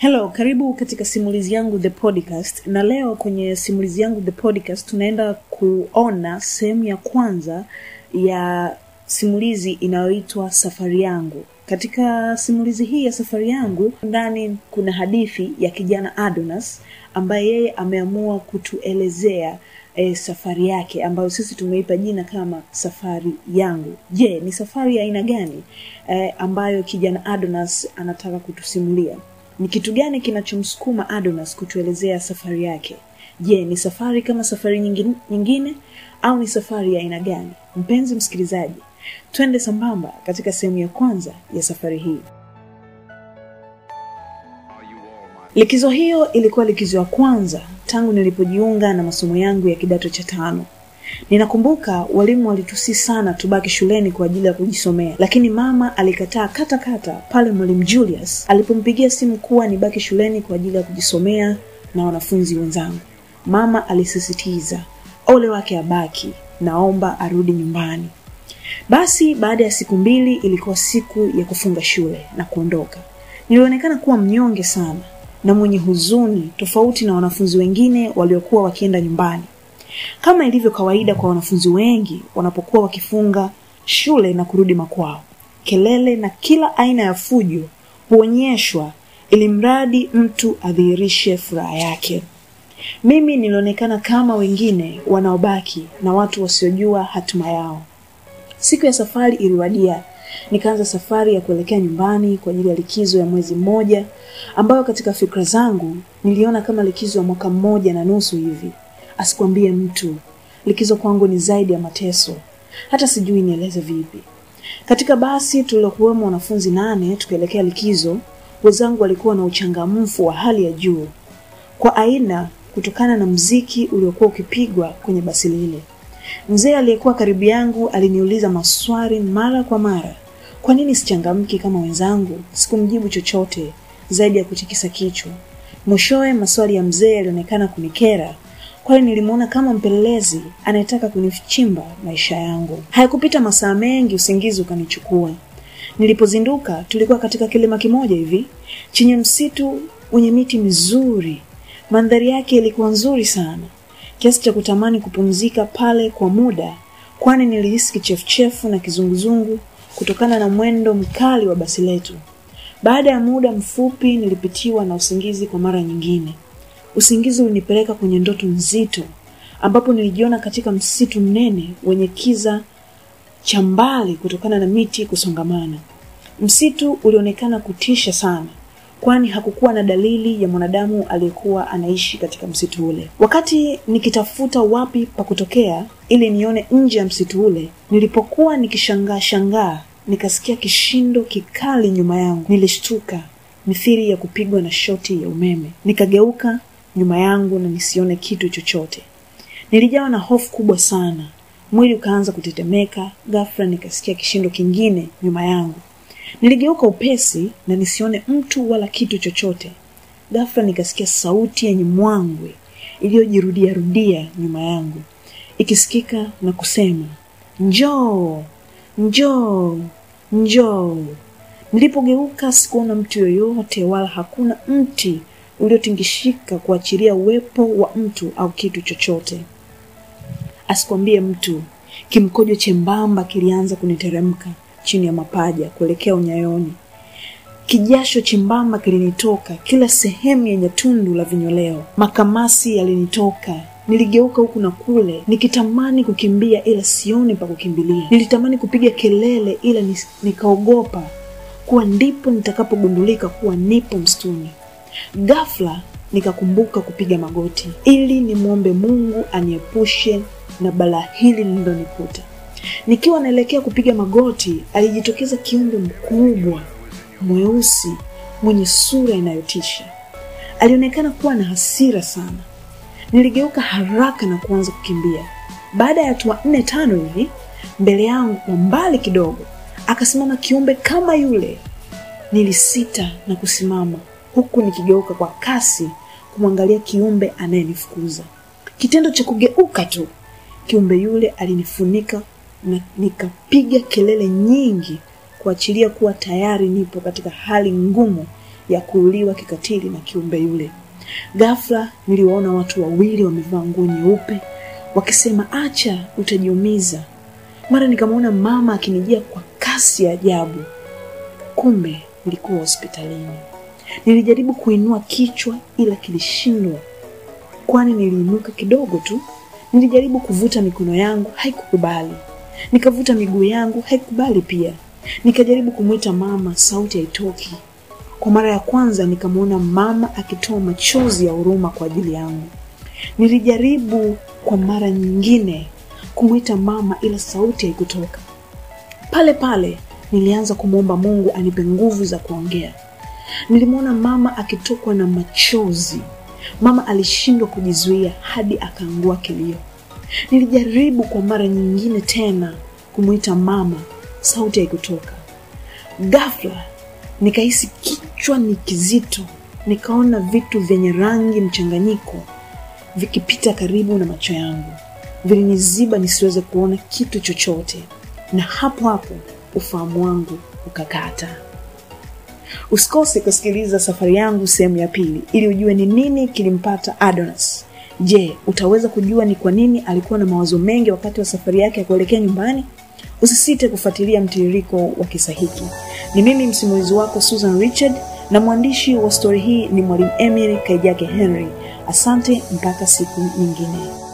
Hello, karibu katika simulizi yangu The Podcast, na leo kwenye simulizi yangu The Podcast tunaenda kuona sehemu ya kwanza ya simulizi inayoitwa Safari Yangu. Katika simulizi hii ya Safari Yangu ndani kuna hadithi ya kijana Adonas ambaye yeye ameamua kutuelezea e, safari yake ambayo sisi tumeipa jina kama Safari Yangu. Je, ni safari ya aina gani e, ambayo kijana Adonas anataka kutusimulia? Ni kitu gani kinachomsukuma Adonas kutuelezea safari yake? Je, ni safari kama safari nyingine, nyingine au ni safari ya aina gani? Mpenzi msikilizaji, twende sambamba katika sehemu ya kwanza ya safari hii. Likizo hiyo ilikuwa likizo ya kwanza tangu nilipojiunga na masomo yangu ya kidato cha tano. Ninakumbuka walimu walitusi sana tubaki shuleni kwa ajili ya kujisomea, lakini mama alikataa kata kata pale mwalimu Julius alipompigia simu kuwa nibaki shuleni kwa ajili ya kujisomea na wanafunzi wenzangu. Mama alisisitiza ole wake abaki, naomba arudi nyumbani. Basi baada ya siku mbili ilikuwa siku ya kufunga shule na kuondoka. Nilionekana kuwa mnyonge sana na mwenye huzuni, tofauti na wanafunzi wengine waliokuwa wakienda nyumbani. Kama ilivyo kawaida kwa wanafunzi wengi wanapokuwa wakifunga shule na kurudi makwao, kelele na kila aina ya fujo huonyeshwa ili mradi mtu adhihirishe furaha yake. Mimi nilionekana kama wengine wanaobaki na watu wasiojua hatima yao. Siku ya safari iliwadia, nikaanza safari ya kuelekea nyumbani kwa ajili ya likizo ya mwezi mmoja, ambayo katika fikra zangu niliona kama likizo ya mwaka mmoja na nusu hivi. Asikwambie mtu, likizo kwangu ni zaidi ya mateso, hata sijui nieleze vipi. Katika basi tulilokuwemo wanafunzi nane tukielekea likizo, wenzangu walikuwa na uchangamfu wa hali ya juu kwa aina, kutokana na mziki uliokuwa ukipigwa kwenye basi lile. Mzee aliyekuwa karibu yangu aliniuliza maswali mara kwa mara, kwa nini sichangamki kama wenzangu? Sikumjibu chochote zaidi ya kutikisa kichwa. Mwishowe maswali ya mzee yalionekana kunikera, kwani nilimwona kama mpelelezi anayetaka kunichimba maisha yangu. Hayakupita masaa mengi, usingizi ukanichukua. Nilipozinduka tulikuwa katika kilima kimoja hivi chenye msitu wenye miti mizuri. Mandhari yake ilikuwa nzuri sana kiasi cha kutamani kupumzika pale kwa muda, kwani nilihisi kichefuchefu na kizunguzungu kutokana na mwendo mkali wa basi letu. Baada ya muda mfupi, nilipitiwa na usingizi kwa mara nyingine. Usingizi ulinipeleka kwenye ndoto nzito, ambapo nilijiona katika msitu mnene wenye kiza cha mbali kutokana na miti kusongamana. Msitu ulionekana kutisha sana, kwani hakukuwa na dalili ya mwanadamu aliyekuwa anaishi katika msitu ule. Wakati nikitafuta wapi pa kutokea ili nione nje ya msitu ule, nilipokuwa nikishangaa shangaa, nikasikia kishindo kikali nyuma yangu. Nilishtuka mithili ya kupigwa na shoti ya umeme. Nikageuka nyuma yangu na nisione kitu chochote. Nilijawa na hofu kubwa sana, mwili ukaanza kutetemeka. Ghafla nikasikia kishindo kingine nyuma yangu. Niligeuka upesi na nisione mtu wala kitu chochote. Ghafla nikasikia sauti yenye mwangwe iliyojirudia rudia nyuma yangu, ikisikika na kusema, njoo, njoo, njoo. Nilipogeuka sikuona mtu yoyote, wala hakuna mti uliotingishika kuachilia uwepo wa mtu au kitu chochote. Asikwambie mtu, kimkojo chembamba kilianza kuniteremka chini ya mapaja kuelekea unyayoni. Kijasho chembamba kilinitoka kila sehemu yenye tundu la vinyoleo. Makamasi yalinitoka. Niligeuka huku na kule nikitamani kukimbia, ila sioni pa kukimbilia. Nilitamani kupiga kelele, ila nikaogopa kuwa ndipo nitakapogundulika kuwa nipo msituni. Ghafla nikakumbuka kupiga magoti ili nimwombe Mungu aniepushe na balaa hili lililonikuta. Nikiwa naelekea kupiga magoti, alijitokeza kiumbe mkubwa mweusi mwenye sura inayotisha. Alionekana kuwa na hasira sana. Niligeuka haraka na kuanza kukimbia. Baada ya hatua nne tano hivi, mbele yangu kwa mbali kidogo akasimama kiumbe kama yule. Nilisita na kusimama, huku nikigeuka kwa kasi kumwangalia kiumbe anayenifukuza. Kitendo cha kugeuka tu, kiumbe yule alinifunika na nikapiga kelele nyingi kuachilia kuwa tayari nipo katika hali ngumu ya kuuliwa kikatili na kiumbe yule. Ghafla niliwaona watu wawili wamevaa nguo nyeupe wakisema, acha, utajiumiza. Mara nikamwona mama akinijia kwa kasi ya ajabu. Kumbe nilikuwa hospitalini. Nilijaribu kuinua kichwa ila kilishindwa, kwani niliinuka kidogo tu. Nilijaribu kuvuta mikono yangu, haikukubali. Nikavuta miguu yangu, haikubali pia. Nikajaribu kumwita mama, sauti haitoki. Kwa mara ya kwanza nikamwona mama akitoa machozi ya huruma kwa ajili yangu. Nilijaribu kwa mara nyingine kumwita mama, ila sauti haikutoka. Pale pale nilianza kumwomba Mungu anipe nguvu za kuongea. Nilimwona mama akitokwa na machozi. Mama alishindwa kujizuia hadi akaangua kilio. Nilijaribu kwa mara nyingine tena kumwita mama, sauti haikutoka. Ghafla nikahisi kichwa ni kizito, nikaona vitu vyenye rangi mchanganyiko vikipita karibu na macho yangu, viliniziba nisiweze kuona kitu chochote, na hapo hapo ufahamu wangu ukakata. Usikose kusikiliza safari yangu sehemu ya pili ili ujue ni nini kilimpata Adonis. Je, utaweza kujua ni kwa nini alikuwa na mawazo mengi wakati wa safari yake ya kuelekea nyumbani? Usisite kufuatilia mtiririko wa kisa hiki. Ni mimi msimulizi wako Susan Richard na mwandishi wa stori hii ni Mwalimu Emily Kaijake Henry. Asante mpaka siku nyingine.